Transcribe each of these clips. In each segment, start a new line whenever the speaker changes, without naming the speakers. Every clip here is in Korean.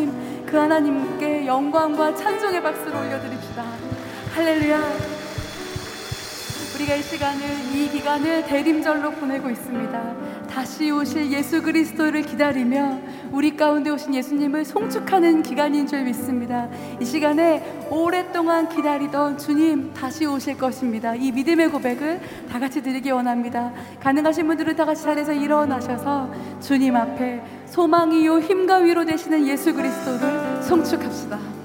하나님,
그
하나님께 영광과 찬송의 박수를 올려드립시다. 할렐루야. 우리가 이 시간을 이 기간을 대림절로 보내고 있습니다. 다시 오실 예수 그리스도를 기다리며 우리 가운데 오신 예수님을 송축하는 기간인 줄 믿습니다. 이 시간에 오랫동안 기다리던 주님 다시 오실 것입니다. 이 믿음의 고백을 다 같이 드리기 원합니다. 가능하신 분들은 다 같이 자리에서 일어나셔서 주님 앞에 소망이요 힘과 위로 되시는 예수 그리스도를 송축합시다.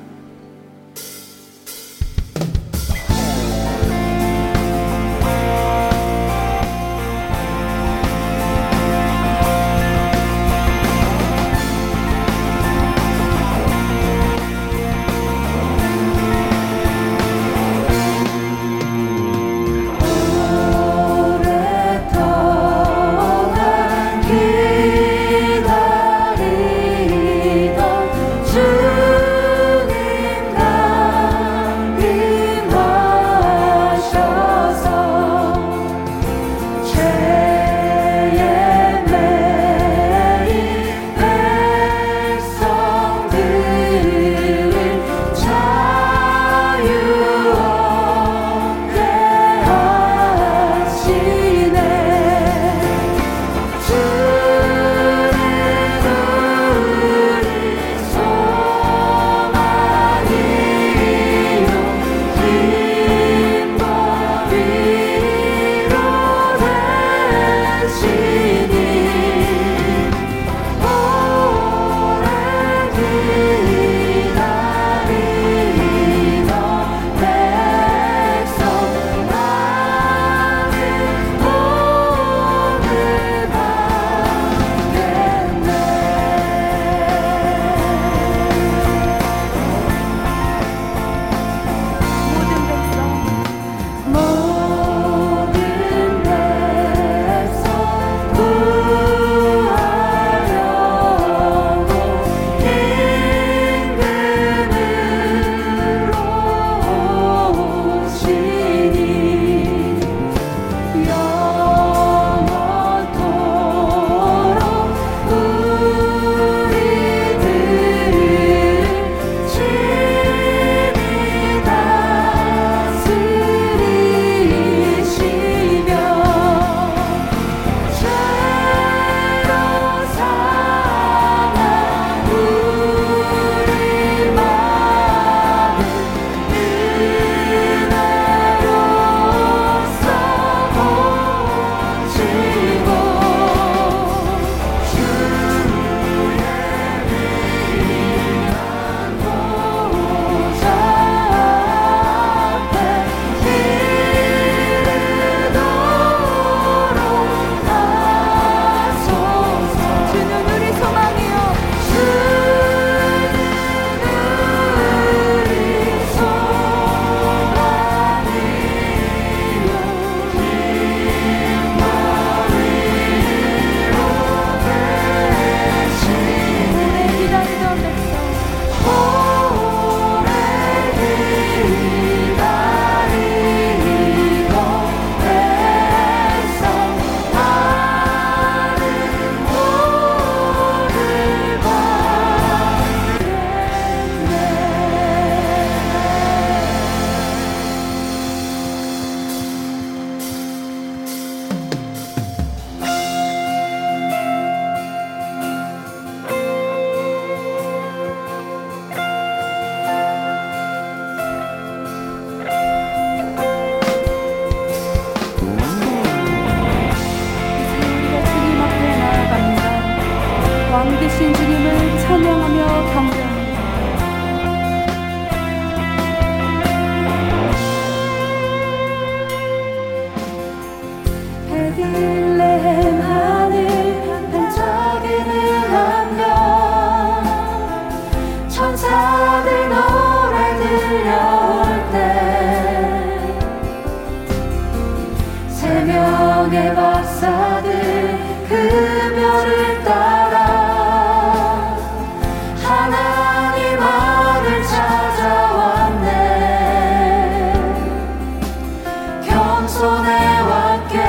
손에 왔게.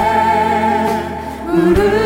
우리